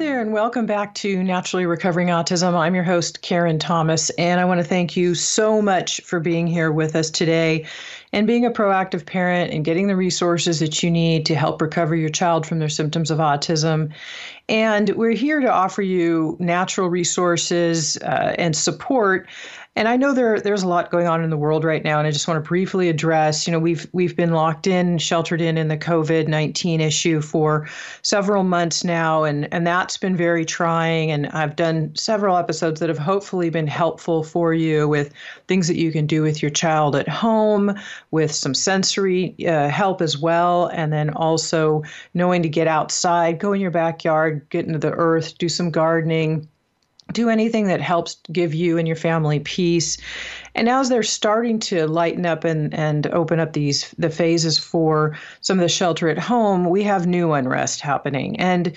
there, and welcome back to Naturally Recovering Autism. I'm your host, Karen Thomas, and I want to thank you so much for being here with us today and being a proactive parent and getting the resources that you need to help recover your child from their symptoms of autism. And we're here to offer you natural resources uh, and support and I know there there's a lot going on in the world right now, and I just want to briefly address. You know, we've we've been locked in, sheltered in in the COVID nineteen issue for several months now, and and that's been very trying. And I've done several episodes that have hopefully been helpful for you with things that you can do with your child at home, with some sensory uh, help as well, and then also knowing to get outside, go in your backyard, get into the earth, do some gardening do anything that helps give you and your family peace. And as they're starting to lighten up and, and open up these the phases for some of the shelter at home, we have new unrest happening. And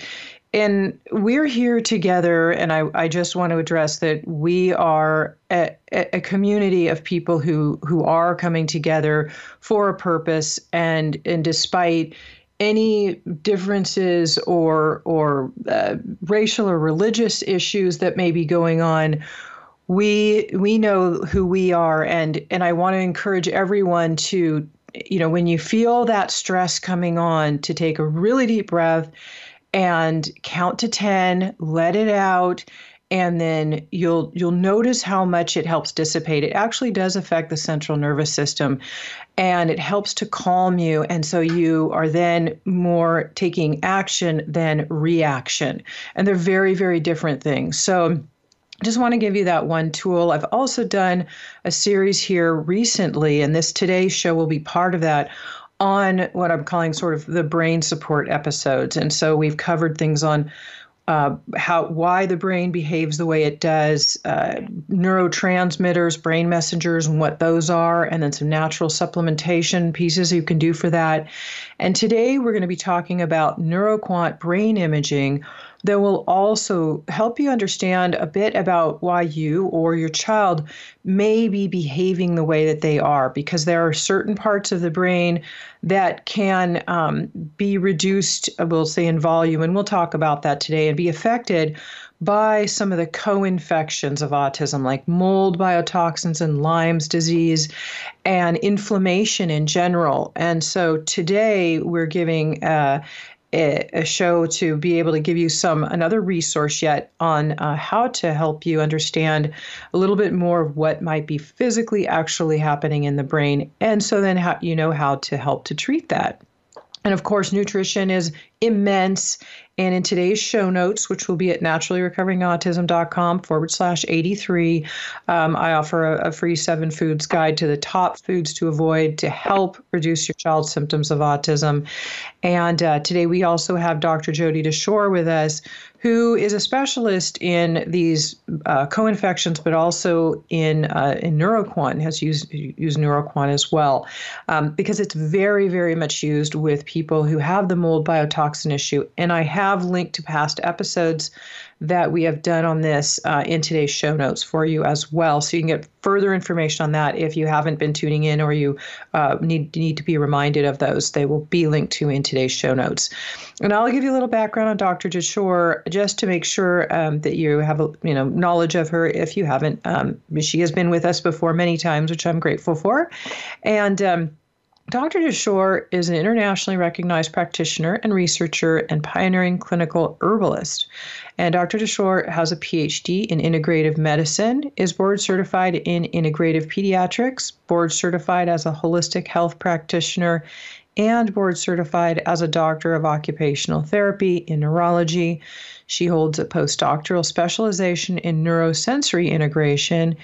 and we're here together and I, I just want to address that we are a, a community of people who who are coming together for a purpose and and despite any differences or or uh, racial or religious issues that may be going on we we know who we are. And and I want to encourage everyone to you know when you feel that stress coming on to take a really deep breath and count to 10 let it out and then you'll you'll notice how much it helps dissipate it actually does affect the central nervous system and it helps to calm you and so you are then more taking action than reaction and they're very very different things so just want to give you that one tool. I've also done a series here recently, and this today's show will be part of that on what I'm calling sort of the brain support episodes. And so we've covered things on uh, how why the brain behaves the way it does, uh, neurotransmitters, brain messengers, and what those are, and then some natural supplementation pieces you can do for that. And today we're going to be talking about neuroquant brain imaging, that will also help you understand a bit about why you or your child may be behaving the way that they are, because there are certain parts of the brain that can um, be reduced, we'll say, in volume, and we'll talk about that today, and be affected by some of the co infections of autism, like mold biotoxins and Lyme's disease and inflammation in general. And so today we're giving uh, a show to be able to give you some another resource yet on uh, how to help you understand a little bit more of what might be physically actually happening in the brain and so then how you know how to help to treat that. And of course, nutrition is immense. And in today's show notes, which will be at naturallyrecoveringautism.com forward slash 83, um, I offer a, a, free seven foods guide to the top foods to avoid to help reduce your child's symptoms of autism. And uh, today we also have Dr. Jodie Dashore with us, who is a specialist in these uh, co-infections, but also in uh, in Neuroquant has used used Neuroquant as well, um, because it's very very much used with people who have the mold biotoxin issue. And I have linked to past episodes that we have done on this uh, in today's show notes for you as well. So you can get further information on that if you haven't been tuning in or you uh, need need to be reminded of those. They will be linked to in today's show notes. And I'll give you a little background on Dr. Dashore just to make sure um, that you have a, you know knowledge of her if you haven't. Um, she has been with us before many times, which I'm grateful for, and. Um, Dr. Dashore is an internationally recognized practitioner and researcher and pioneering clinical herbalist. And Dr. Dashore has a PhD in integrative medicine, is board certified in integrative pediatrics, board certified as a holistic health practitioner, and board certified as a doctor of occupational therapy in neurology. She holds a postdoctoral specialization in neurosensory integration,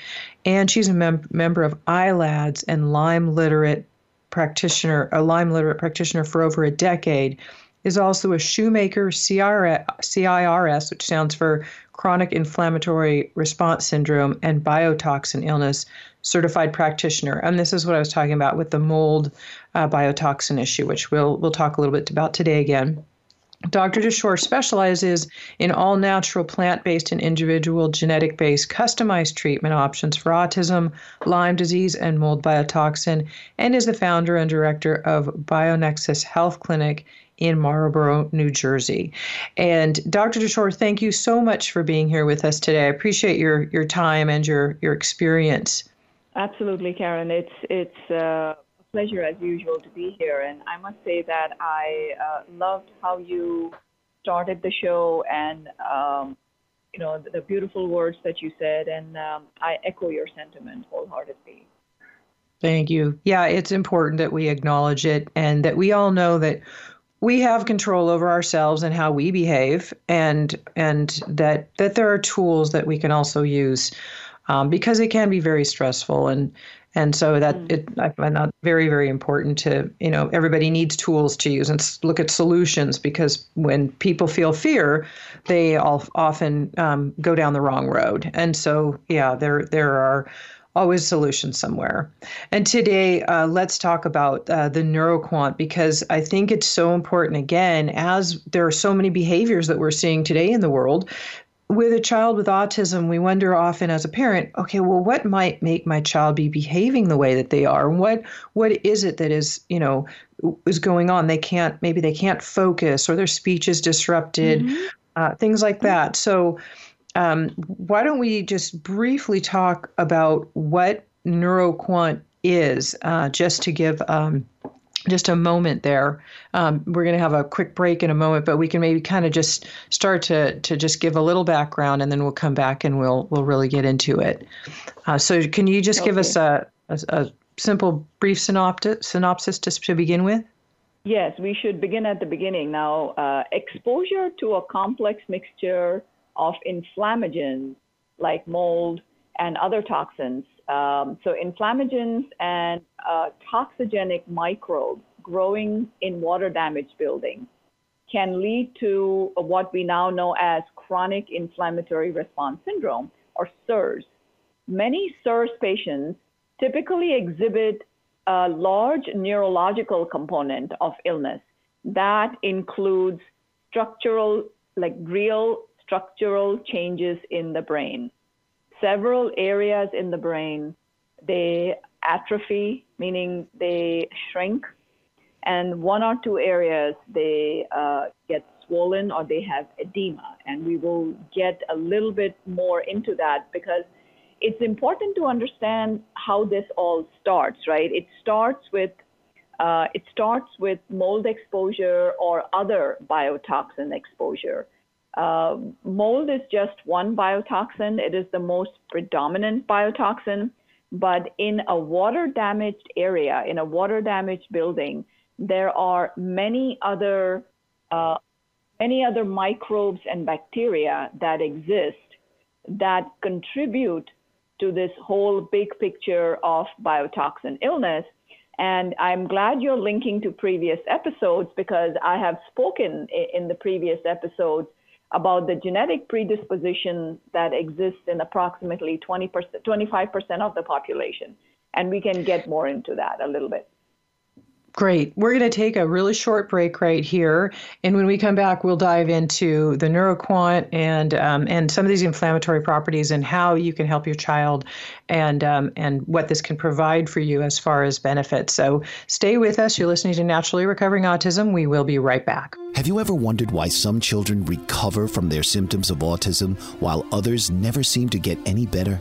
and she's a mem- member of ILADS and Lyme Literate practitioner, a Lyme literate practitioner for over a decade, is also a Shoemaker CIRS, which stands for Chronic Inflammatory Response Syndrome and Biotoxin Illness certified practitioner. And this is what I was talking about with the mold uh, biotoxin issue, which we'll we'll talk a little bit about today again. Dr. Dashore specializes in all natural plant based and individual genetic based customized treatment options for autism, Lyme disease, and mold biotoxin, and is the founder and director of BioNexus Health Clinic in Marlboro, New Jersey. And Dr. Dashore, thank you so much for being here with us today. I appreciate your your time and your your experience. Absolutely, Karen. It's it's uh, pleasure as usual to be here, and I must say that I uh, loved how you started the show and um, you know the, the, beautiful words that you said, and um, I echo your sentiment wholeheartedly. Thank you. Yeah, it's important that we acknowledge it and that we all know that we have control over ourselves and how we behave and and that that there are tools that we can also use um, because it can be very stressful and and so that mm. it I find that very very important to you know everybody needs tools to use and look at solutions because when people feel fear, they all often um, go down the wrong road and so yeah there there are always solutions somewhere. And today, uh, let's talk about uh, the neuroquant because I think it's so important. Again, as there are so many behaviors that we're seeing today in the world. With a child with autism, we wonder often as a parent, okay, well, what might make my child be behaving the way that they are? What what is it that is, you know, is going on? They can't maybe they can't focus or their speech is disrupted, mm-hmm. uh, things like that. So um, why don't we just briefly talk about what NeuroQuant is, uh, just to give um, just a moment there. Um, we're going to have a quick break in a moment, but we can maybe kind of just start to to just give a little background, and then we'll come back and we'll we'll really get into it. Uh, so, can you just okay. give us a, a, a simple, brief synopsis, synopsis to, to begin with? Yes, we should begin at the beginning. Now, uh, exposure to a complex mixture of inflammagens like mold and other toxins. Um, so, inflammagens and uh, toxigenic microbes growing in water damaged buildings can lead to what we now know as chronic inflammatory response syndrome or CIRS. Many CIRS patients typically exhibit a large neurological component of illness that includes structural, like real structural changes in the brain. Several areas in the brain, they atrophy, meaning they shrink, and one or two areas they uh, get swollen or they have edema. And we will get a little bit more into that because it's important to understand how this all starts, right? It starts with uh, it starts with mold exposure or other biotoxin exposure. Uh, mold is just one biotoxin. It is the most predominant biotoxin. But in a water damaged area, in a water damaged building, there are many other uh, many other microbes and bacteria that exist that contribute to this whole big picture of biotoxin illness. And I'm glad you're linking to previous episodes because I have spoken in the previous episodes about the genetic predisposition that exists in approximately 20%, 25% of the population. And we can get more into that a little bit. Great. We're going to take a really short break right here, and when we come back, we'll dive into the neuroquant and um, and some of these inflammatory properties and how you can help your child, and um, and what this can provide for you as far as benefits. So stay with us. You're listening to Naturally Recovering Autism. We will be right back. Have you ever wondered why some children recover from their symptoms of autism while others never seem to get any better?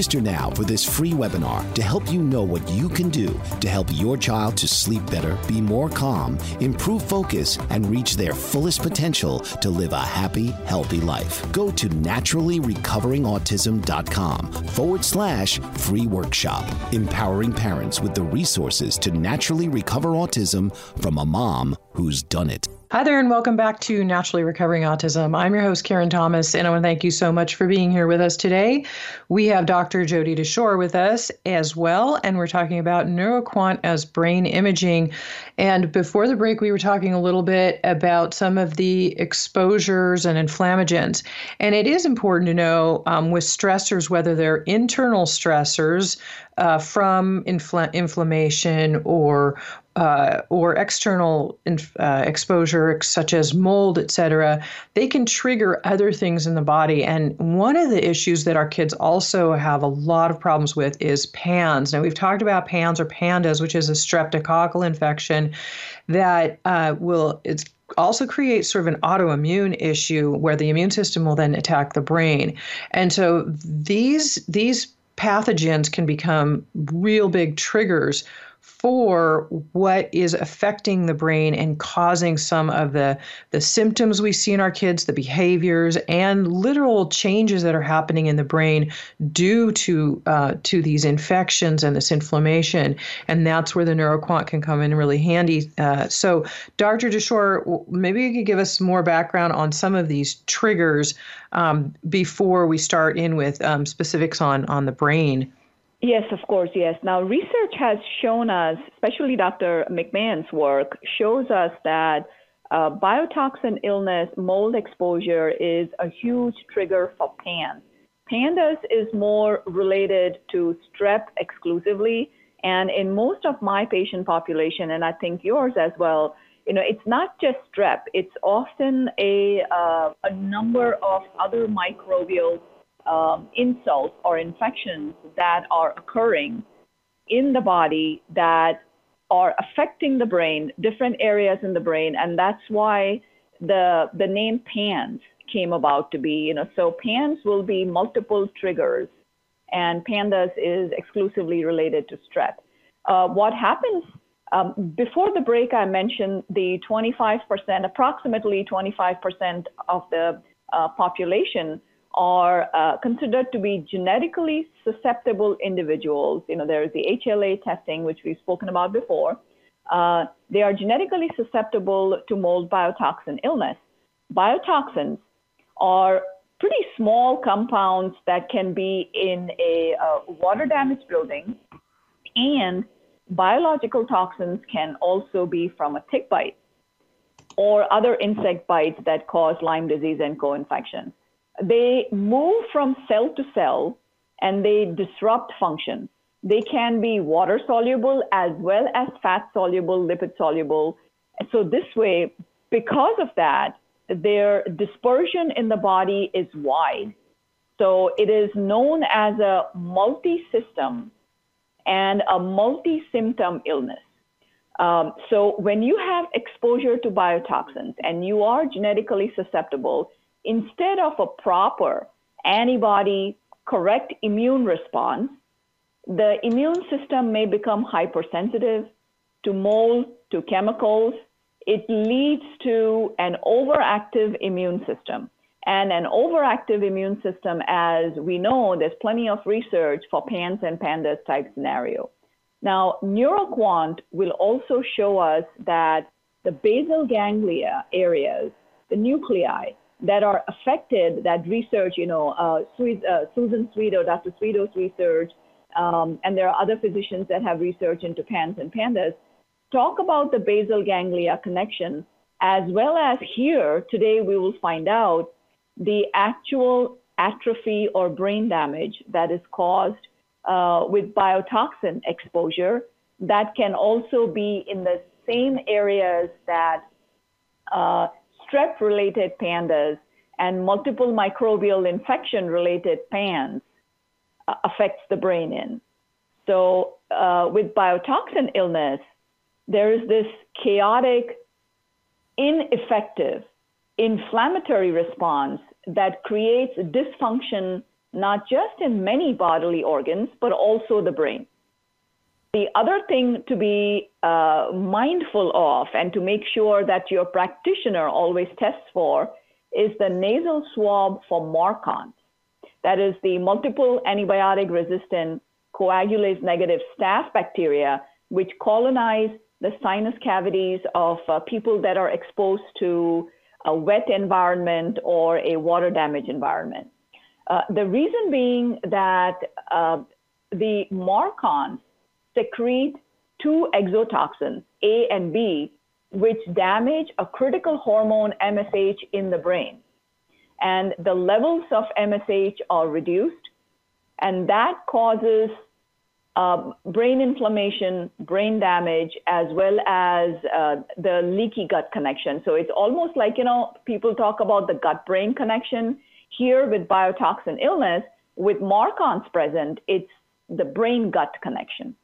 Register now for this free webinar to help you know what you can do to help your child to sleep better, be more calm, improve focus, and reach their fullest potential to live a happy, healthy life. Go to naturallyrecoveringautism.com forward slash free workshop, empowering parents with the resources to naturally recover autism from a mom who's done it. Hi there, and welcome back to Naturally Recovering Autism. I'm your host, Karen Thomas, and I want to thank you so much for being here with us today. We have Dr. Jodie Dashore with us as well, and we're talking about NeuroQuant as brain imaging. And before the break, we were talking a little bit about some of the exposures and inflammagens. And it is important to know um, with stressors, whether they're internal stressors uh, from infl- inflammation or uh, or external uh, exposure, such as mold, et cetera, they can trigger other things in the body. And one of the issues that our kids also have a lot of problems with is PANS. Now, we've talked about PANS or PANDAS, which is a streptococcal infection that uh, will, it's also create sort of an autoimmune issue where the immune system will then attack the brain. And so these, these pathogens can become real big triggers for what is affecting the brain and causing some of the, the symptoms we see in our kids, the behaviors, and literal changes that are happening in the brain due to uh, to these infections and this inflammation. And that's where the NeuroQuant can come in really handy. Uh, so, Dr. Dashore, maybe you could give us more background on some of these triggers um, before we start in with um, specifics on on the brain. Yes, of course, yes. Now, research has shown us, especially Dr. McMahon's work, shows us that uh, biotoxin illness, mold exposure is a huge trigger for PANS. PANDAS is more related to strep exclusively, and in most of my patient population, and I think yours as well, you know, it's not just strep. It's often a uh, a number of other microbial um, insults or infections that are occurring in the body that are affecting the brain, different areas in the brain, and that's why the the name PANS came about to be. You know, so PANS will be multiple triggers, and PANDAS is exclusively related to strep. Uh, what happens um, before the break? I mentioned the 25%, approximately 25% of the uh, population are uh, considered to be genetically susceptible individuals. You know, there is the HLA testing, which we've spoken about before. Uh, they are genetically susceptible to mold biotoxin illness. Biotoxins are pretty small compounds that can be in a uh, water damaged building, and biological toxins can also be from a tick bite or other insect bites that cause Lyme disease and co infection they move from cell to cell and they disrupt function. They can be water soluble as well as fat soluble, lipid soluble. So, this way, because of that, their dispersion in the body is wide. So, it is known as a multi system and a multi symptom illness. Um, so, when you have exposure to biotoxins and you are genetically susceptible, instead of a proper antibody correct immune response, the immune system may become hypersensitive to mold, to chemicals. It leads to an overactive immune system. And an overactive immune system, as we know, there's plenty of research for PANS and PANDAS type scenario. Now, NeuroQuant will also show us that the basal ganglia areas, the nuclei, that are affected, that research, you know, uh, uh, Susan Swedo, Dr. Swedo's research, um, and there are other physicians that have research into PANS and PANDAS, talk about the basal ganglia connection, as well as here, today we will find out the actual atrophy or brain damage that is caused uh, with biotoxin exposure that can also be in the same areas that uh, strep related pandas and multiple microbial infection related PANS uh, affects the brain in. So, uh, with biotoxin illness, there is this chaotic, ineffective, inflammatory response that creates dysfunction not just in many bodily organs, but also the brain. The other thing to be uh, mindful of and to make sure that your practitioner always tests for is the nasal swab for MARCoNS. That is the multiple antibiotic resistant coagulase negative staph bacteria, which colonize the sinus cavities of uh, people that are exposed to a wet environment or a water damage environment. Uh, the reason being that uh, the marcons secrete two exotoxins, A and B, which damage a critical hormone, MSH, in the brain. And the levels of MSH are reduced, and that causes uh, brain inflammation, brain damage, as well as uh, the leaky gut connection. So it's almost like, you know, people talk about the gut brain connection. Here with biotoxin illness, with Marcons present, it's the brain gut connection.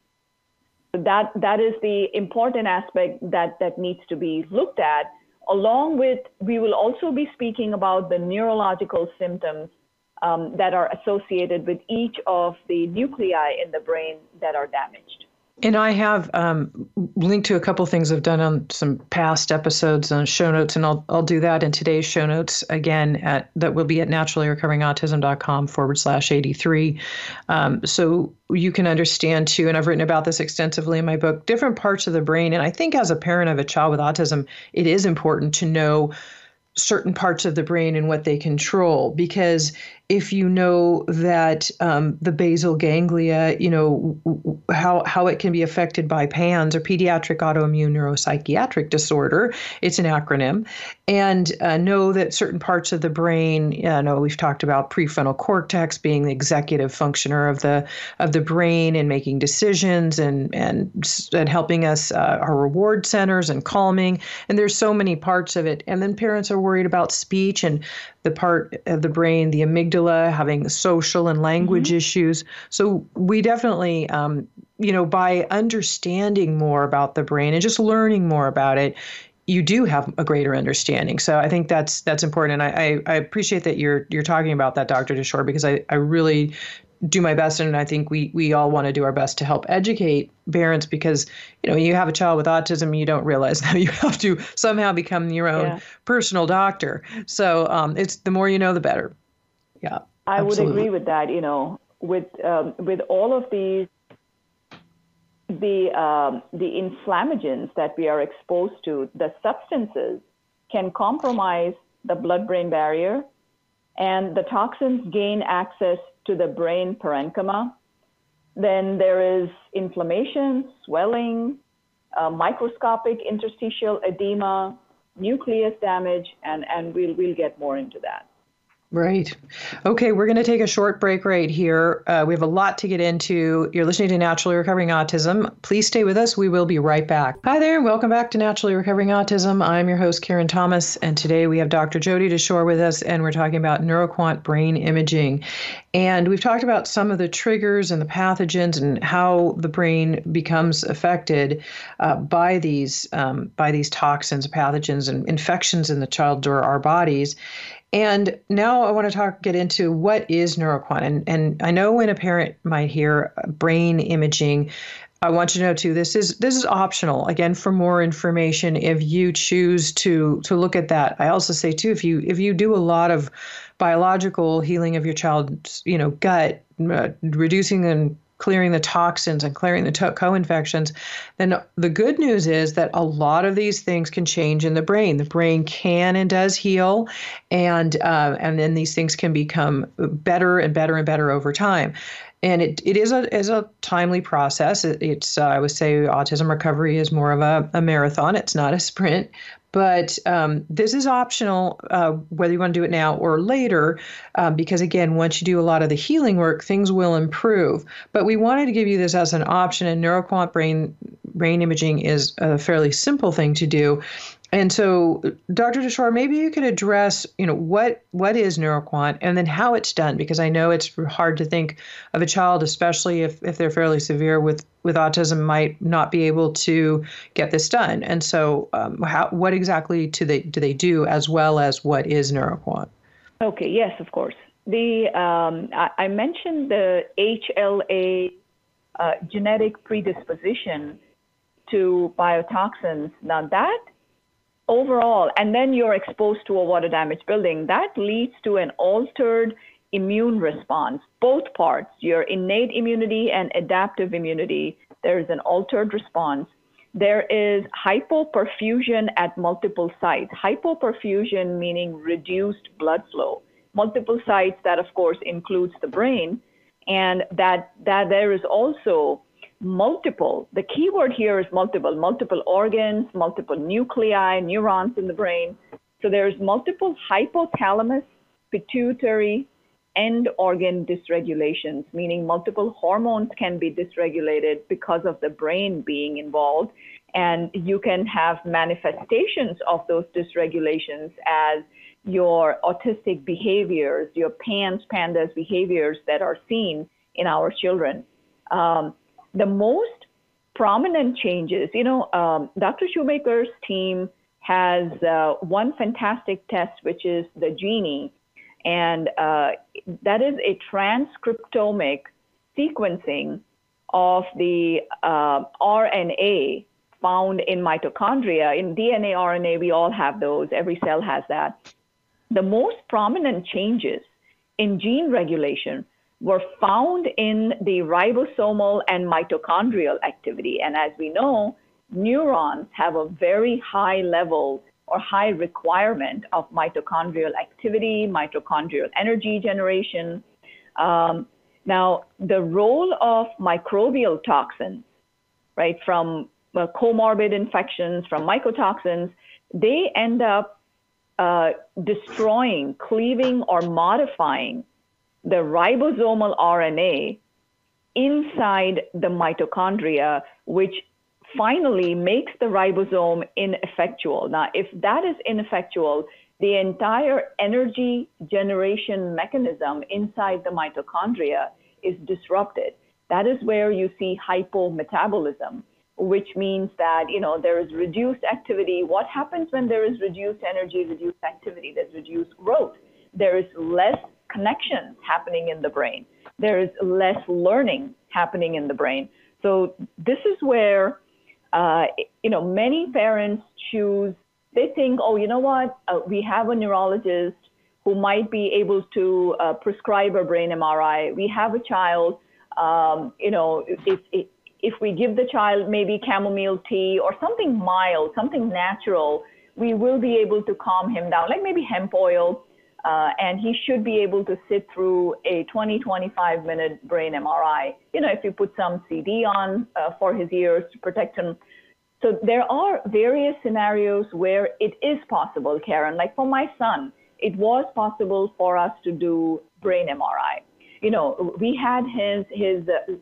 That, that is the important aspect that, that needs to be looked at. Along with, we will also be speaking about the neurological symptoms um, that are associated with each of the nuclei in the brain that are damaged. And I have um, linked to a couple things I've done on some past episodes on show notes, and I'll, I'll do that in today's show notes again at that will be at naturallyrecoveringautism.com forward slash 83. Um, so you can understand too, and I've written about this extensively in my book, different parts of the brain. And I think as a parent of a child with autism, it is important to know certain parts of the brain and what they control because if you know that um, the basal ganglia, you know, how, how it can be affected by PANS or pediatric autoimmune neuropsychiatric disorder, it's an acronym, and uh, know that certain parts of the brain, you know, we've talked about prefrontal cortex being the executive functioner of the of the brain and making decisions and and and helping us uh, our reward centers and calming, and there's so many parts of it, and then parents are worried about speech and the part of the brain, the amygdala, having social and language mm-hmm. issues. So we definitely, um, you know, by understanding more about the brain and just learning more about it, you do have a greater understanding. So I think that's that's important. And I, I, I appreciate that you're you're talking about that, Dr. Dashore, because I, I really do my best and i think we we all want to do our best to help educate parents because you know you have a child with autism you don't realize that you have to somehow become your own yeah. personal doctor so um, it's the more you know the better yeah i absolutely. would agree with that you know with um, with all of these the um, the inflammagens that we are exposed to the substances can compromise the blood brain barrier and the toxins gain access to the brain parenchyma. Then there is inflammation, swelling, uh, microscopic interstitial edema, nucleus damage, and, and we'll, we'll get more into that. Right. Okay, we're going to take a short break right here. Uh, we have a lot to get into. You're listening to Naturally Recovering Autism. Please stay with us. We will be right back. Hi there, welcome back to Naturally Recovering Autism. I'm your host, Karen Thomas, and today we have Dr. Jodie Dashore with us, and we're talking about neuroquant brain imaging. And we've talked about some of the triggers and the pathogens and how the brain becomes affected uh, by these um, by these toxins, pathogens, and infections in the child or our bodies. And now I want to talk, get into what is neuroquant. And, and I know when a parent might hear brain imaging, I want you to know too. This is this is optional. Again, for more information, if you choose to to look at that, I also say too, if you if you do a lot of biological healing of your child's you know gut, uh, reducing and clearing the toxins and clearing the to- co-infections then the good news is that a lot of these things can change in the brain the brain can and does heal and uh, and then these things can become better and better and better over time and it, it is a is a timely process. It, it's uh, I would say autism recovery is more of a, a marathon. It's not a sprint, but um, this is optional uh, whether you want to do it now or later, um, because again, once you do a lot of the healing work, things will improve. But we wanted to give you this as an option, and neuroquant brain brain imaging is a fairly simple thing to do. And so, Dr. Dashore, maybe you could address, you know, what what is neuroquant and then how it's done, because I know it's hard to think of a child, especially if, if they're fairly severe with, with autism, might not be able to get this done. And so, um, how what exactly do they do they do, as well as what is neuroquant? Okay. Yes, of course. The um, I, I, mentioned the HLA uh, genetic predisposition to biotoxins. Now that overall, and then you're exposed to a water damaged building, that leads to an altered immune response, both parts, your innate immunity and adaptive immunity. There is an altered response there is hypoperfusion at multiple sites. Hypoperfusion meaning reduced blood flow. Multiple sites that, of course, includes the brain, and that that there is also multiple. The key word here is multiple. Multiple organs, multiple nuclei, neurons in the brain. So there's multiple hypothalamus, pituitary, end organ dysregulations, meaning multiple hormones can be dysregulated because of the brain being involved. And you can have manifestations of those dysregulations as your autistic behaviors, your PANS, PANDAS behaviors that are seen in our children. Um, the most prominent changes, you know, um, Dr. Shoemaker's team has uh, one fantastic test, which is the Genie, and uh, that is a transcriptomic sequencing of the uh, RNA found in mitochondria. In DNA, RNA, we all have those. Every cell has that. The most prominent changes in gene regulation were found in the ribosomal and mitochondrial activity. And as we know, neurons have a very high level or high requirement of mitochondrial activity, mitochondrial energy generation. Um, now, the role of microbial toxins, right, from uh, comorbid infections, from mycotoxins, they end up uh, destroying, cleaving, or modifying the ribosomal RNA inside the mitochondria, which finally makes the ribosome ineffectual. Now, if that is ineffectual, the entire energy generation mechanism inside the mitochondria is disrupted. That is where you see hypometabolism, which means that you know there is reduced activity. What happens when there is reduced energy, reduced activity? There's reduced growth. There is less connections happening in the brain. There is less learning happening in the brain. So this is where uh, you know, many parents choose, they think, oh, you know what, uh, we have a neurologist who might be able to uh, prescribe a brain MRI. We have a child, um, you know, if, if, if we give the child maybe chamomile tea or something mild, something natural, we will be able to calm him down, like maybe hemp oil. Uh, and he should be able to sit through a 20, 25 minute brain MRI. You know, if you put some CD on uh, for his ears to protect him. So there are various scenarios where it is possible, Karen. Like for my son, it was possible for us to do brain MRI. You know, we had his his uh,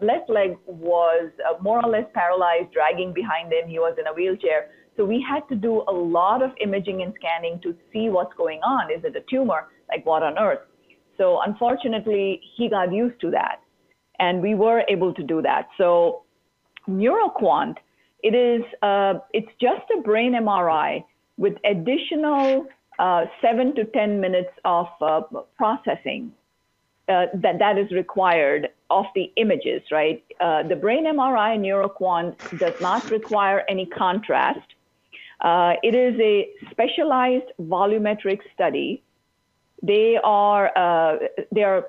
left leg was uh, more or less paralyzed, dragging behind him. He was in a wheelchair. So we had to do a lot of imaging and scanning to see what's going on. Is it a tumor? Like what on earth? So unfortunately, he got used to that, and we were able to do that. So NeuroQuant, it is uh, it's just a brain MRI with additional uh, seven to ten minutes of uh, processing uh, that that is required of the images, right? Uh, the brain MRI NeuroQuant does not require any contrast. Uh, it is a specialized volumetric study. They are, uh, they are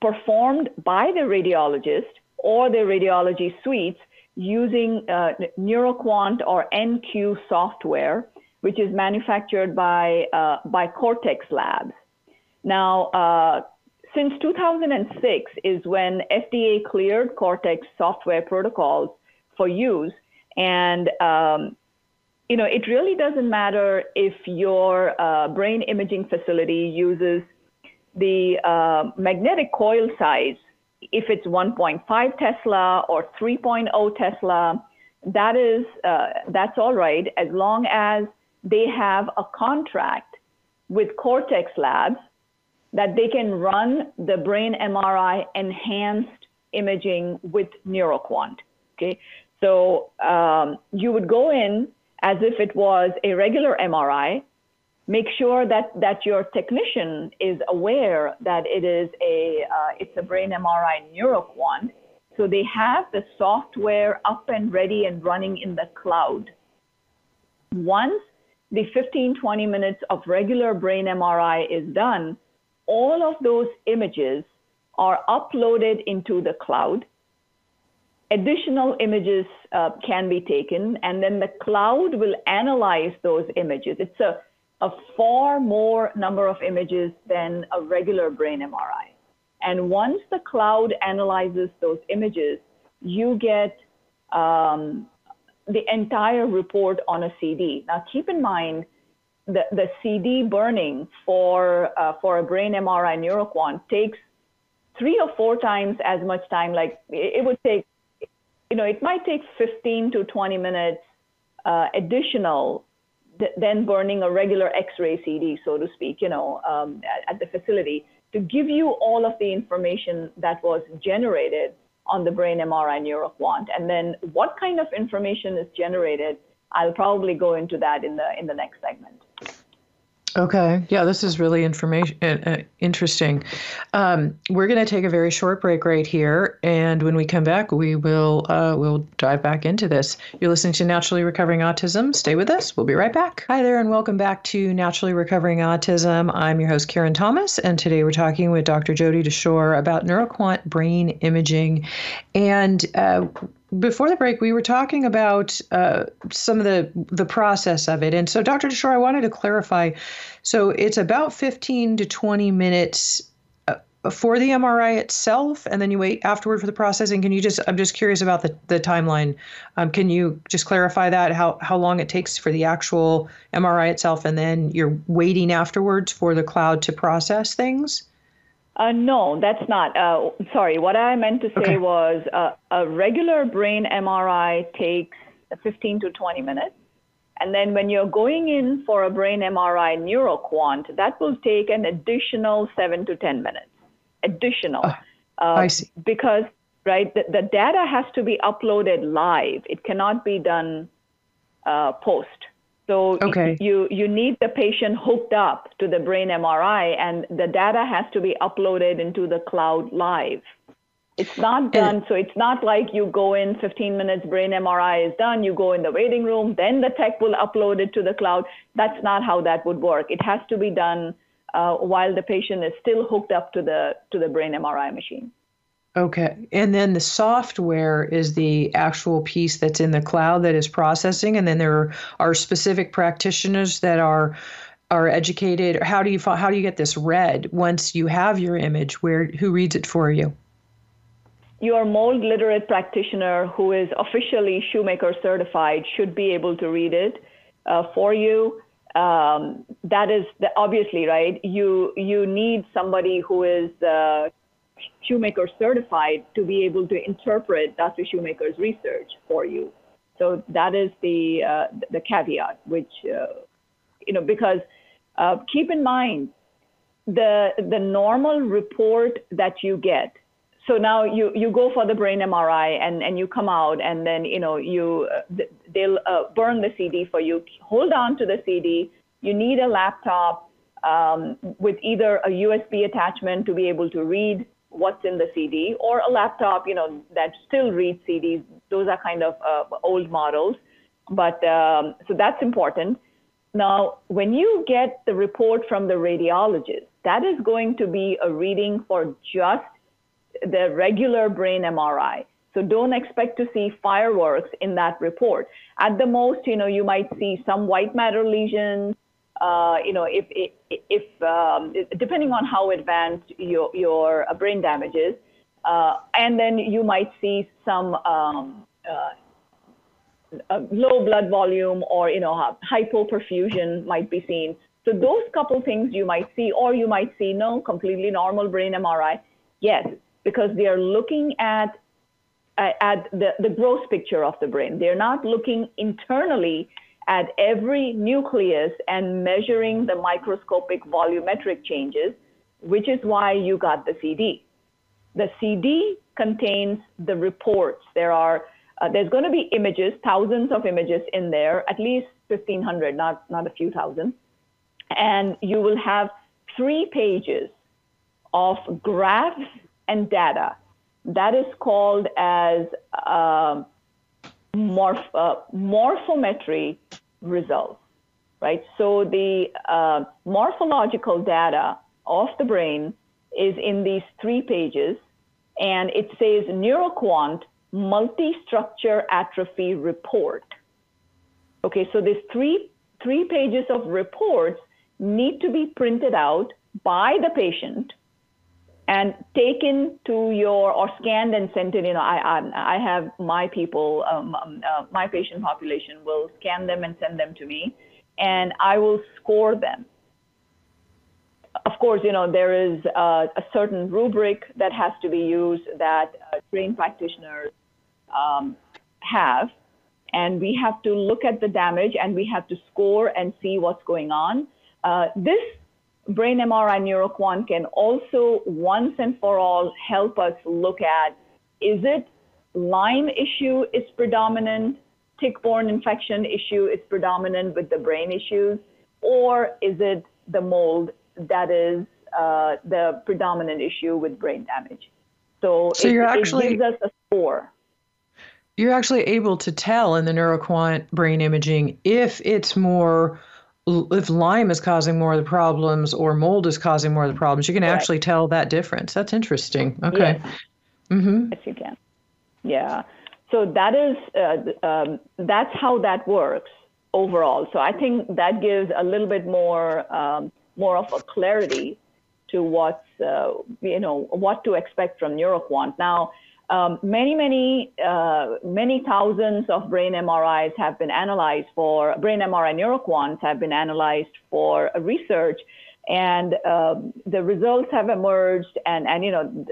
performed by the radiologist or the radiology suites using uh, NeuroQuant or NQ software, which is manufactured by, uh, by CorTechs Labs. Now, uh, since 2006 is when FDA cleared CorTechs software protocols for use. And um, you know, it really doesn't matter if your uh, brain imaging facility uses the uh, magnetic coil size, if it's 1.5 Tesla or 3.0 Tesla, that is uh, that's all right as long as they have a contract with CorTechs Labs that they can run the brain MRI enhanced imaging with NeuroQuant. Okay, so um, you would go in as if it was a regular MRI. Make sure that, that your technician is aware that it is a uh, it's a brain MRI NeuroQuant. So they have the software up and ready and running in the cloud. Once the 15, 20 minutes of regular brain MRI is done, all of those images are uploaded into the cloud additional images uh, can be taken, and then the cloud will analyze those images. It's a, a far more number of images than a regular brain MRI. And once the cloud analyzes those images, you get um, the entire report on a CD. Now, keep in mind the, the CD burning for, uh, for a brain MRI neuroquant takes three or four times as much time. Like it, it would take, you know, it might take 15 to 20 minutes uh, additional th- than burning a regular X-ray CD, so to speak, you know, um, at, at the facility to give you all of the information that was generated on the brain MRI neuroquant. And then what kind of information is generated, I'll probably go into that in the in the next segment. Okay. Yeah, this is really information uh, uh interesting. Um, we're going to take a very short break right here, and when we come back, we will uh, we'll dive back into this. You're listening to Naturally Recovering Autism. Stay with us. We'll be right back. Hi there, and welcome back to Naturally Recovering Autism. I'm your host Karen Thomas, and today we're talking with Dr. Jodie Dashore about neuroquant brain imaging, and uh, before the break, we were talking about uh, some of the the process of it, and so Dr. Dashore, I wanted to clarify. So it's about 15 to 20 minutes uh, for the MRI itself, and then you wait afterward for the processing. Can you just? I'm just curious about the the timeline. Um, can you just clarify that how how long it takes for the actual MRI itself, and then you're waiting afterwards for the cloud to process things? Uh, no, that's not. Uh, sorry, what I meant to say okay. was uh, a regular brain MRI takes 15 to 20 minutes. And then when you're going in for a brain MRI neuroquant, that will take an additional seven to 10 minutes. Additional. Uh, I see. Because, right, the, the, data has to be uploaded live, it cannot be done uh, post. So okay. you, you need the patient hooked up to the brain MRI and the data has to be uploaded into the cloud live. It's not done, so it's not like you go in 15 minutes, brain MRI is done, you go in the waiting room, then the tech will upload it to the cloud. That's not how that would work. It has to be done uh, while the patient is still hooked up to the to the brain MRI machine. Okay. And then the software is the actual piece that's in the cloud that is processing. And then there are specific practitioners that are are educated. How do you how do you get this read once you have your image? Where who reads it for you? Your mold literate practitioner who is officially Shoemaker certified should be able to read it uh, for you. Um, that is the, obviously right. You you need somebody who is uh, Shoemaker certified to be able to interpret Dr. Shoemaker's research for you. So that is the uh, the caveat, which uh, you know, because uh, keep in mind the the normal report that you get. So now you, you go for the brain MRI and, and you come out and then you know you uh, they'll uh, burn the CD for you. Hold on to the CD. You need a laptop um, with either a USB attachment to be able to read what's in the CD or a laptop, you know, that still reads CDs. Those are kind of uh, old models, but um, so that's important. Now, when you get the report from the radiologist, that is going to be a reading for just the regular brain MRI. So don't expect to see fireworks in that report. At the most, you know, you might see some white matter lesions, uh, you know, if, if, um, depending on how advanced your, your uh, brain damage is, uh, and then you might see some um, uh, low blood volume or, you know, hypoperfusion might be seen. So those couple things you might see, or you might see no completely normal brain MRI. Yes, because they are looking at at the, the gross picture of the brain. They're not looking internally at every nucleus and measuring the microscopic volumetric changes, which is why you got the CD. The CD contains the reports. There are uh, there's going to be images, thousands of images in there, at least 1,500, not not a few thousand, and you will have three pages of graphs and data. That is called as uh, morph, uh, morphometry results, right? So the uh, morphological data of the brain is in these three pages, and it says neuroquant multi-structure atrophy report. Okay, so these three three pages of reports need to be printed out by the patient and taken to your or scanned and sent in. You know, I I, have my people, um, um, uh, my patient population will scan them and send them to me, and I will score them. Of course, you know there is uh, a certain rubric that has to be used that uh, trained practitioners um, have, and we have to look at the damage and we have to score and see what's going on. Uh, this brain MRI NeuroQuant can also once and for all help us look at is it Lyme issue is predominant, tick-borne infection issue is predominant with the brain issues, or is it the mold that is uh, the predominant issue with brain damage? So, so it, you're actually, it gives us a score. You're actually able to tell in the NeuroQuant brain imaging if it's more if Lyme is causing more of the problems or mold is causing more of the problems, you can actually tell that difference. That's interesting. Okay. Yes. Mm-hmm. yes, you can. Yeah. So that is uh, um, that's how that works overall. So I think that gives a little bit more um, more of a clarity to what's uh, you know what to expect from NeuroQuant. Now um, many, many, uh, many thousands of brain MRIs have been analyzed for brain MRI neuroquants have been analyzed for research, and um, the results have emerged. And and you know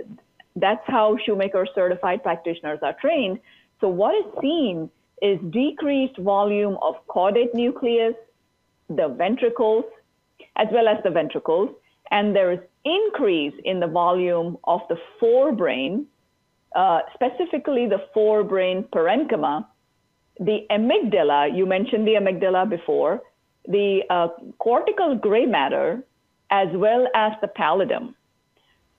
that's how Shoemaker certified practitioners are trained. So what is seen is decreased volume of caudate nucleus, the ventricles, as well as the ventricles, and there is increase in the volume of the forebrain uh, specifically the forebrain parenchyma, the amygdala, you mentioned the amygdala before, the uh, cortical gray matter, as well as the pallidum.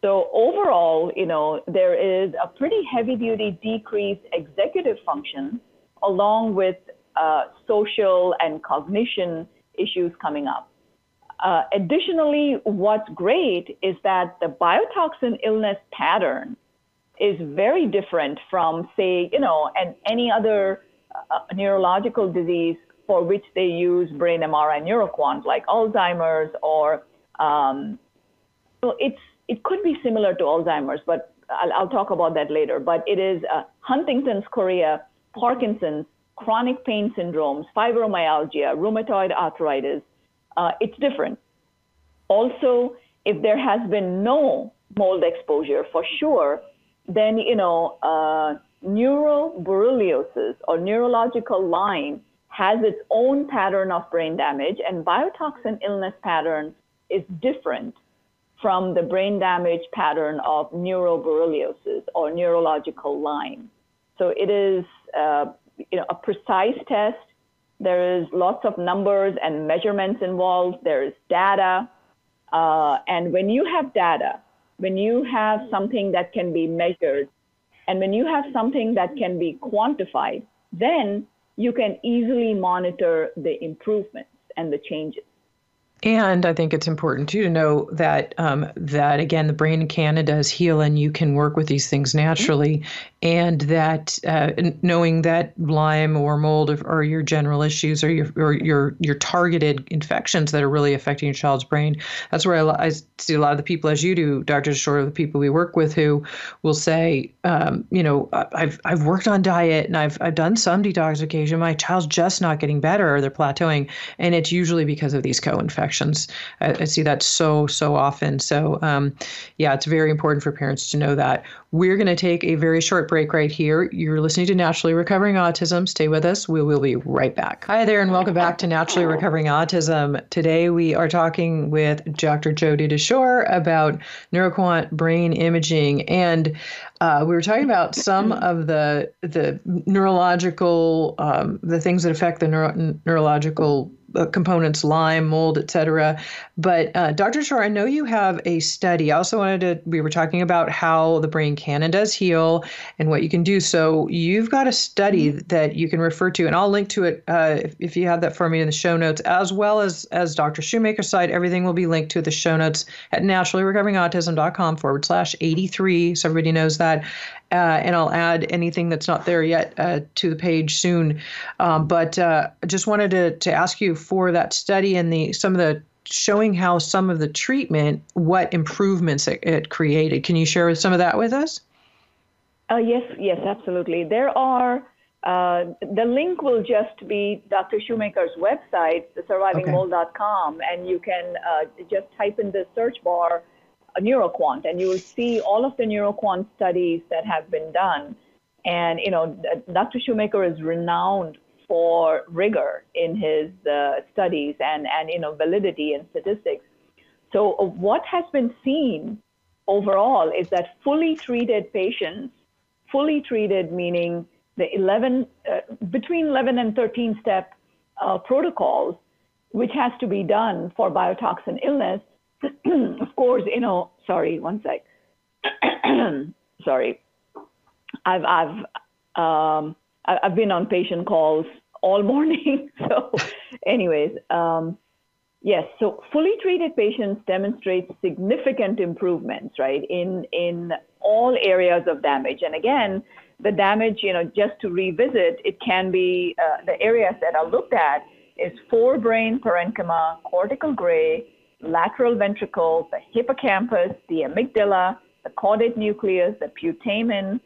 So overall, you know, there is a pretty heavy duty decreased executive function along with uh, social and cognition issues coming up. Uh, additionally, what's great is that the biotoxin illness pattern is very different from, say, you know, and any other uh, neurological disease for which they use brain MRI neuroquant, like Alzheimer's or um, so it's it could be similar to Alzheimer's, but I'll, I'll talk about that later. But it is uh, Huntington's chorea, Parkinson's, chronic pain syndromes, fibromyalgia, rheumatoid arthritis. Uh, it's different. Also, if there has been no mold exposure, for sure, then you know uh, neuroborreliosis or neurological Lyme has its own pattern of brain damage, and biotoxin illness pattern is different from the brain damage pattern of neuroborreliosis or neurological Lyme. So it is uh, you know a precise test. There is lots of numbers and measurements involved. There is data, uh, and when you have data, when you have something that can be measured and when you have something that can be quantified, then you can easily monitor the improvements and the changes. And I think it's important too to know that um, that again the brain can does heal, and you can work with these things naturally, mm-hmm. and that uh, knowing that Lyme or mold are your general issues or your or your your targeted infections that are really affecting your child's brain. That's where I, I see a lot of the people, as you do, Dr. Short, the people we work with who will say, um, you know, I've I've worked on diet and I've I've done some detoxification. My child's just not getting better, or they're plateauing, and it's usually because of these co-infections. I, I see that so, so often. So, um, yeah, it's very important for parents to know that. We're going to take a very short break right here. You're listening to Naturally Recovering Autism. Stay with us. We will be right back. Hi there, and welcome back to Naturally Recovering Autism. Today, we are talking with Dr. Jodie Dashore about neuroquant brain imaging. And uh, we were talking about some of the the neurological um, the things that affect the neuro- neurological uh, components, Lyme, mold, etc. But uh, Dr. Shore, I know you have a study. I also wanted to. We were talking about how the brain can and does heal, and what you can do. So you've got a study mm-hmm. that you can refer to, and I'll link to it uh, if, if you have that for me in the show notes, as well as as Dr. Shoemaker's site. Everything will be linked to the show notes at naturallyrecoveringautism.com forward slash 83, so everybody knows that. Uh, and I'll add anything that's not there yet uh, to the page soon. Um, but uh, just wanted to, to ask you for that study and the some of the showing how some of the treatment, what improvements it, it created. Can you share some of that with us? Uh, yes, yes, absolutely. There are. Uh, the link will just be Dr. Shoemaker's website, survivingmold.com, okay. and you can uh, just type in the search bar neuroquant, and you will see all of the neuroquant studies that have been done. And you know, Dr. Shoemaker is renowned for rigor in his uh, studies and and you know validity and statistics. So uh, what has been seen overall is that fully treated patients, fully treated meaning the 11 uh, between 11 and 13 step uh, protocols, which has to be done for biotoxin illness, of course, you know, sorry, one sec. sorry. I've, I've, um, I've been on patient calls all morning. so, anyways, um, yes. So, fully treated patients demonstrate significant improvements, right, in in all areas of damage. And again, the damage, you know, just to revisit, it can be uh, the areas that are looked at is forebrain parenchyma, cortical gray, lateral ventricle, the hippocampus, the amygdala, the caudate nucleus, the putamen,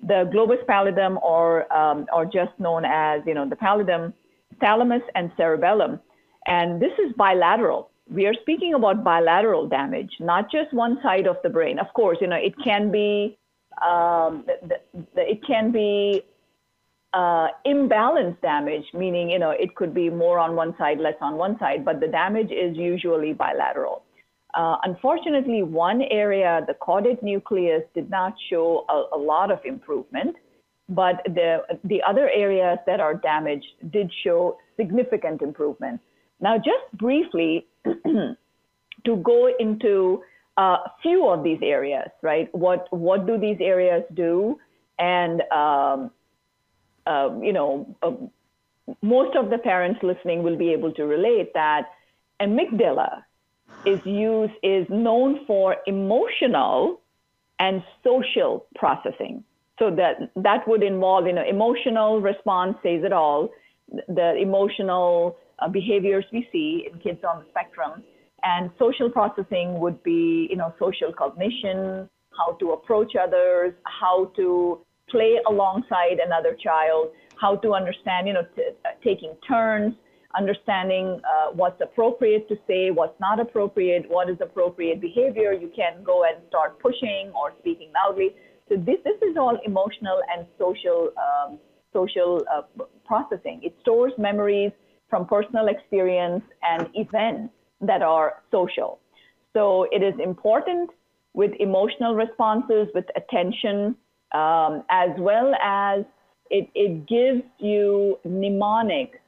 the globus pallidum, or um, or just known as you know the pallidum, thalamus, and cerebellum. And this is bilateral. We are speaking about bilateral damage, not just one side of the brain. Of course, you know it can be um, the, the, it can be uh, imbalance damage, meaning you know it could be more on one side, less on one side, but the damage is usually bilateral. Uh, unfortunately, one area, the caudate nucleus, did not show a, a, lot of improvement, but the the other areas that are damaged did show significant improvement. Now, just briefly, to go into a few of these areas, right? What what do these areas do? And um, uh, you know, uh, most of the parents listening will be able to relate that amygdala is used is known for emotional and social processing. So that that would involve, you know, emotional response says it all. The emotional uh, behaviors we see in kids on the spectrum, and social processing would be, you know, social cognition, how to approach others, how to play alongside another child, how to understand, you know, t- uh, taking turns, understanding uh, what's appropriate to say, what's not appropriate, what is appropriate behavior. You can go and start pushing or speaking loudly. So this this is all emotional and social um, social uh, processing. It stores memories from personal experience and events that are social. So it is important with emotional responses, with attention, um, as well as it, it gives you mnemonic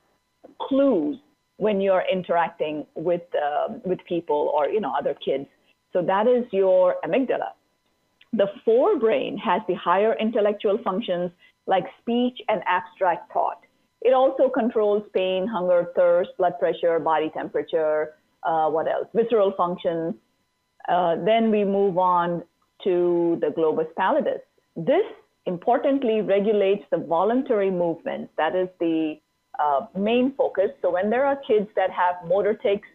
clues when you're interacting with, uh, with people or you know other kids. So that is your amygdala. The forebrain has the higher intellectual functions like speech and abstract thought. It also controls pain, hunger, thirst, blood pressure, body temperature, uh, what else? Visceral functions. Uh, then we move on to the globus pallidus. This importantly regulates the voluntary movements. That is the uh, main focus. So when there are kids that have motor tics,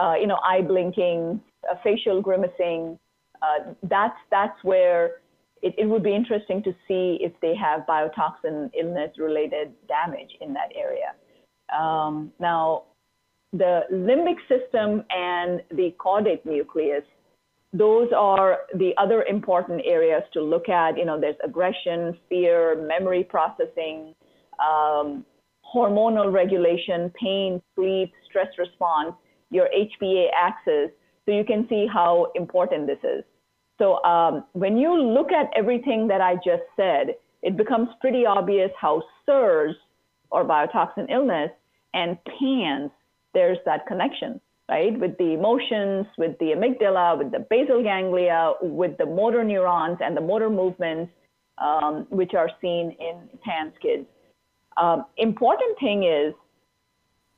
uh, you know, eye blinking, uh, facial grimacing, uh, that's that's where it, it, would be interesting to see if they have biotoxin illness related damage in that area. Um, now, the limbic system and the caudate nucleus those are the other important areas to look at. You know, there's aggression, fear, memory processing, um, hormonal regulation, pain, sleep, stress response, your HPA axis. So you can see how important this is. So um, when you look at everything that I just said, it becomes pretty obvious how CIRS or biotoxin illness and PANS, there's that connection right? With the emotions, with the amygdala, with the basal ganglia, with the motor neurons and the motor movements, um, which are seen in PANS kids. Um, important thing is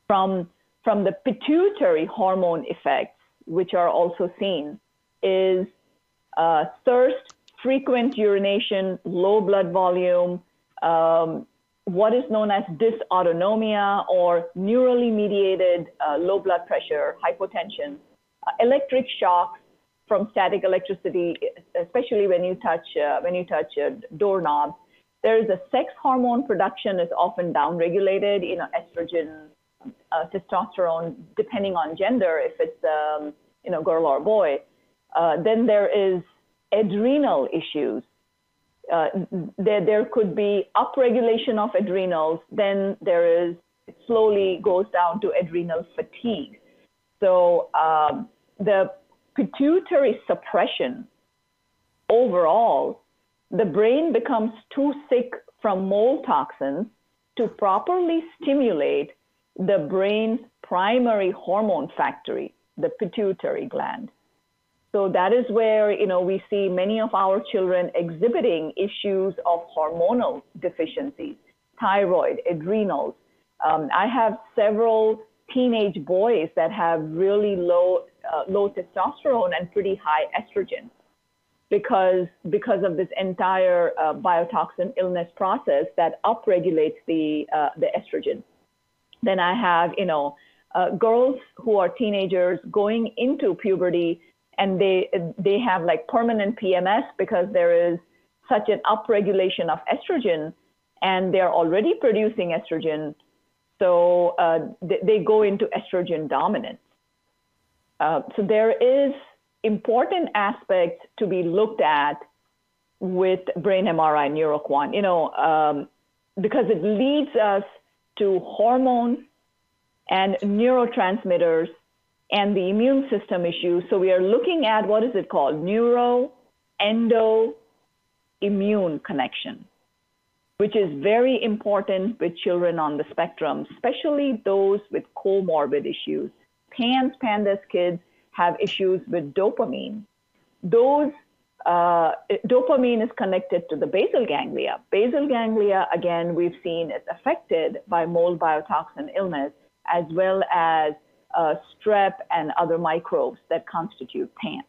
from from the pituitary hormone effects, which are also seen, is uh, thirst, frequent urination, low blood volume, um, what is known as dysautonomia or neurally mediated uh, low blood pressure, hypotension, uh, electric shocks from static electricity, especially when you touch uh, when you touch a doorknob. There is a sex hormone production is often downregulated, you know, estrogen, uh, testosterone, depending on gender, if it's um, you know girl or boy. Uh, then there is adrenal issues uh, there, there could be upregulation of adrenals, then there is, it slowly goes down to adrenal fatigue. So um, the pituitary suppression overall, the brain becomes too sick from mold toxins to properly stimulate the brain's primary hormone factory, the pituitary gland. So that is where, you know, we see many of our children exhibiting issues of hormonal deficiencies, thyroid, adrenals. Um, I have several teenage boys that have really low, uh, low testosterone and pretty high estrogen because, because of this entire uh, biotoxin illness process that upregulates the, uh, the estrogen. Then I have, you know, uh, girls who are teenagers going into puberty and they they have like permanent PMS because there is such an upregulation of estrogen, and they're already producing estrogen, so uh, they, they, go into estrogen dominance. Uh, so there is important aspects to be looked at with brain MRI neuroquant, you know, um, because it leads us to hormones and neurotransmitters and the immune system issues. So we are looking at what is it called? Neuro endo immune connection, which is very important with children on the spectrum, especially those with comorbid issues. PANS, PANDAS kids have issues with dopamine. Those uh, dopamine is connected to the basal ganglia. Basal ganglia, again, we've seen is affected by mold biotoxin illness as well as uh, strep and other microbes that constitute PAN.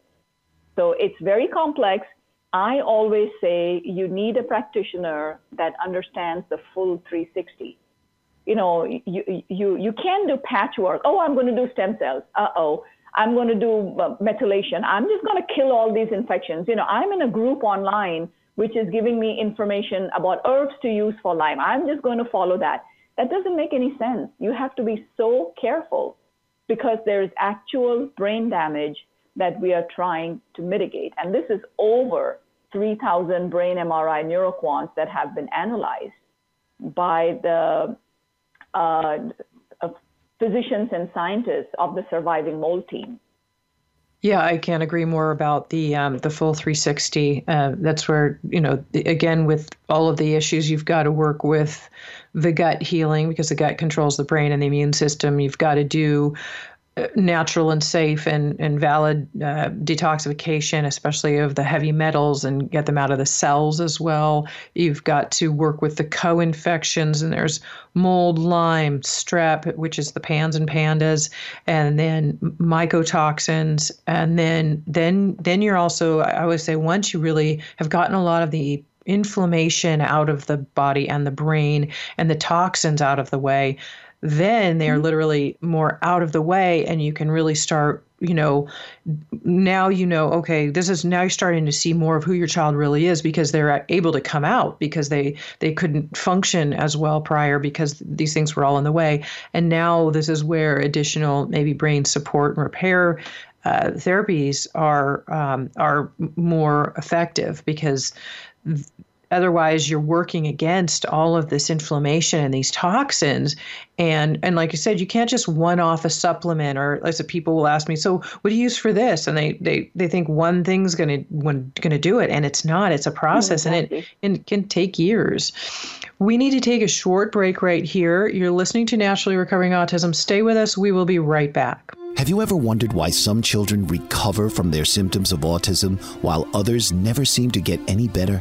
So it's very complex. I always say you need a practitioner that understands the full 360. You know, you, you, you can do patchwork. Oh, I'm going to do stem cells. Uh oh. I'm going to do methylation. I'm just going to kill all these infections. You know, I'm in a group online which is giving me information about herbs to use for Lyme. I'm just going to follow that. That doesn't make any sense. You have to be so careful because there's actual brain damage that we are trying to mitigate. And this is over 3,000 brain MRI neuroquants that have been analyzed by the uh, physicians and scientists of the surviving mold team. Yeah, I can't agree more about the um, the full 360. Uh, that's where you know, again, with all of the issues, you've got to work with the gut healing because the gut controls the brain and the immune system. You've got to do natural and safe and, and valid uh, detoxification, especially of the heavy metals, and get them out of the cells as well. You've got to work with the co infections, and there's mold, Lyme, strep, which is the PANS and PANDAS, and then mycotoxins. And then, then, then you're also, I would say, once you really have gotten a lot of the inflammation out of the body and the brain and the toxins out of the way then they're mm-hmm. literally more out of the way and you can really start you know now you know okay this is now you're starting to see more of who your child really is because they're able to come out because they they couldn't function as well prior because these things were all in the way and now this is where additional maybe brain support and repair uh, therapies are um, are more effective because otherwise you're working against all of this inflammation and these toxins. And and like you said you can't just one off a supplement or like so people will ask me so what do you use for this? And they they they think one thing's going to going to do it and it's not. It's a mm, process exactly. and it, and it can take years. We need to take a short break right here. You're listening to naturally recovering autism. Stay with us. We will be right back. Have you ever wondered why some children recover from their symptoms of autism while others never seem to get any better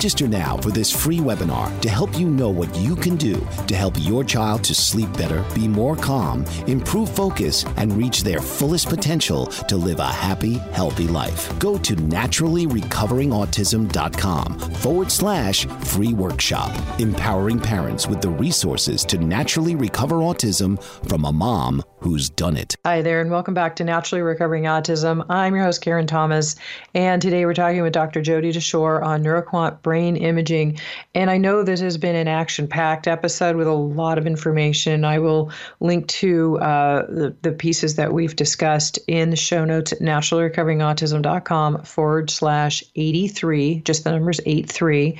Register now for this free webinar to help you know what you can do to help your child to sleep better, be more calm, improve focus, and reach their fullest potential to live a happy, healthy life. Go to naturallyrecoveringautism.com forward slash free workshop, empowering parents with the resources to naturally recover autism from a mom who's done it. Hi there, and welcome back to Naturally Recovering Autism. I'm your host, Karen Thomas, and today we're talking with Dr. Jodie Dashore on NeuroQuant brain imaging. And I know this has been an action packed episode with a lot of information. I will link to uh, the, the pieces that we've discussed in the show notes at naturallyrecoveringautism.com forward slash 83, just the numbers 83.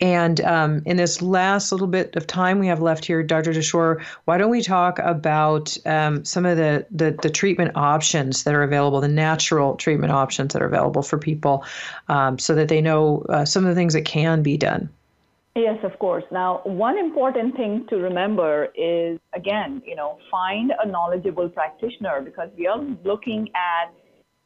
And um, in this last little bit of time we have left here, Dr. Dashore, why don't we talk about um, some of the, the, the treatment options that are available, the natural treatment options that are available for people, um, so that they know uh, some of the things that can be done. Yes, of course. Now, one important thing to remember is again, you know, find a knowledgeable practitioner because we are looking at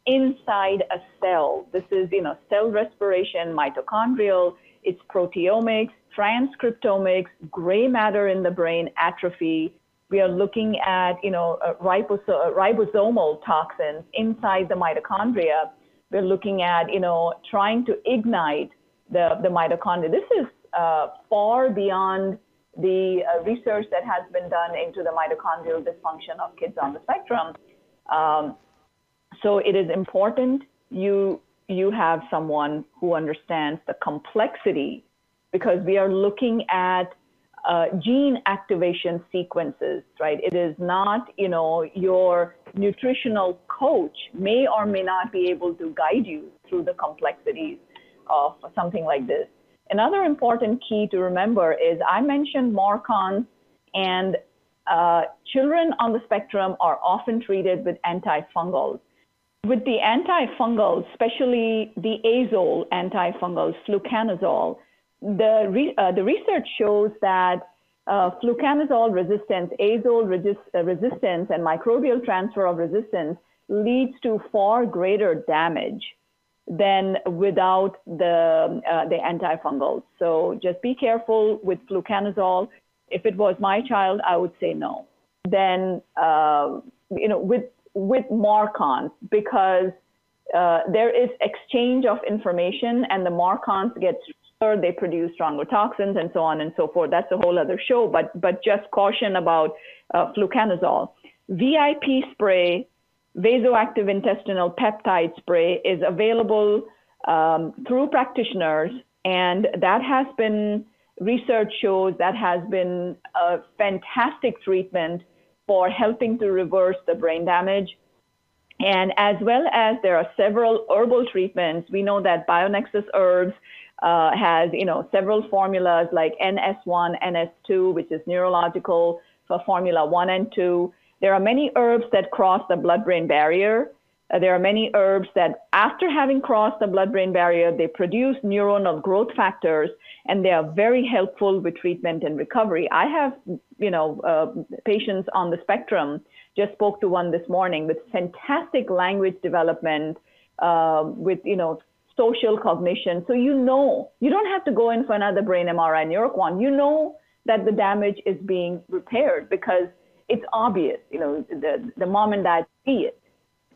inside a cell. This is, you know, cell respiration, mitochondrial, it's proteomics, transcriptomics, gray matter in the brain atrophy, we are looking at, you know, uh, uh, ribosomal toxins inside the mitochondria. We're looking at, you know, trying to ignite the, the mitochondria. This is uh, far beyond the uh, research that has been done into the mitochondrial dysfunction of kids on the spectrum. Um, so it is important you you have someone who understands the complexity because we are looking at uh, gene activation sequences, right? It is not, you know, your nutritional coach may or may not be able to guide you through the complexities of something like this. Another important key to remember is I mentioned MARCoNS, and uh, children on the spectrum are often treated with antifungals. With the antifungals, especially the azole antifungals, fluconazole, the, re, uh, the research shows that uh, fluconazole resistance, azole resist, uh, resistance, and microbial transfer of resistance leads to far greater damage than without the, uh, the antifungals. So just be careful with fluconazole. If it was my child, I would say no. Then, uh, you know, with, with MARCoNS, because uh, there is exchange of information and the MARCoNS gets they produce stronger toxins and so on and so forth. That's a whole other show, but, but just caution about uh, fluconazole. VIP spray, vasoactive intestinal peptide spray, is available um, through practitioners, and that has been, research shows that has been a fantastic treatment for helping to reverse the brain damage. And as well as there are several herbal treatments, we know that Bionexus herbs uh, has you know several formulas like NS1, NS2, which is neurological for formula one and two. There are many herbs that cross the blood-brain barrier. Uh, there are many herbs that, after having crossed the blood-brain barrier, they produce neuronal growth factors, and they are very helpful with treatment and recovery. I have, you know, uh, patients on the spectrum. Just spoke to one this morning with fantastic language development, uh, with you know social cognition. So you know, you don't have to go in for another brain MRI NeuroQuant. You know that the damage is being repaired because it's obvious. You know, the, the mom and dad see it.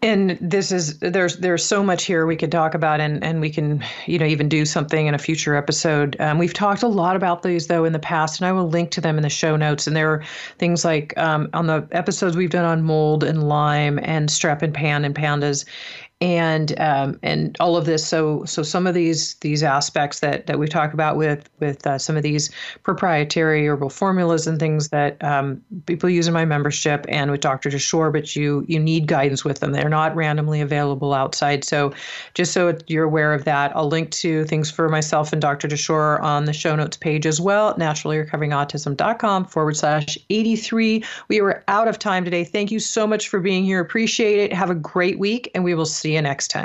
And this is there's there's so much here we could talk about and and we can you know even do something in a future episode. Um, we've talked a lot about these though in the past and i will link to them in the show notes. And there are things like um, on the episodes we've done on mold and lyme and strep and pan and pandas and um, and all of this. So so some of these these aspects that that we talk about with with uh, some of these proprietary herbal formulas and things that um, people use in my membership and with Dr. Dashore, but you you need guidance with them. They're not randomly available outside. So just so you're aware of that, I'll link to things for myself and Dr. Dashore on the show notes page as well, naturallyrecoveringautism.com forward slash 83. We were out of time today. Thank you so much for being here. Appreciate it. Have a great week, and we will see you next time.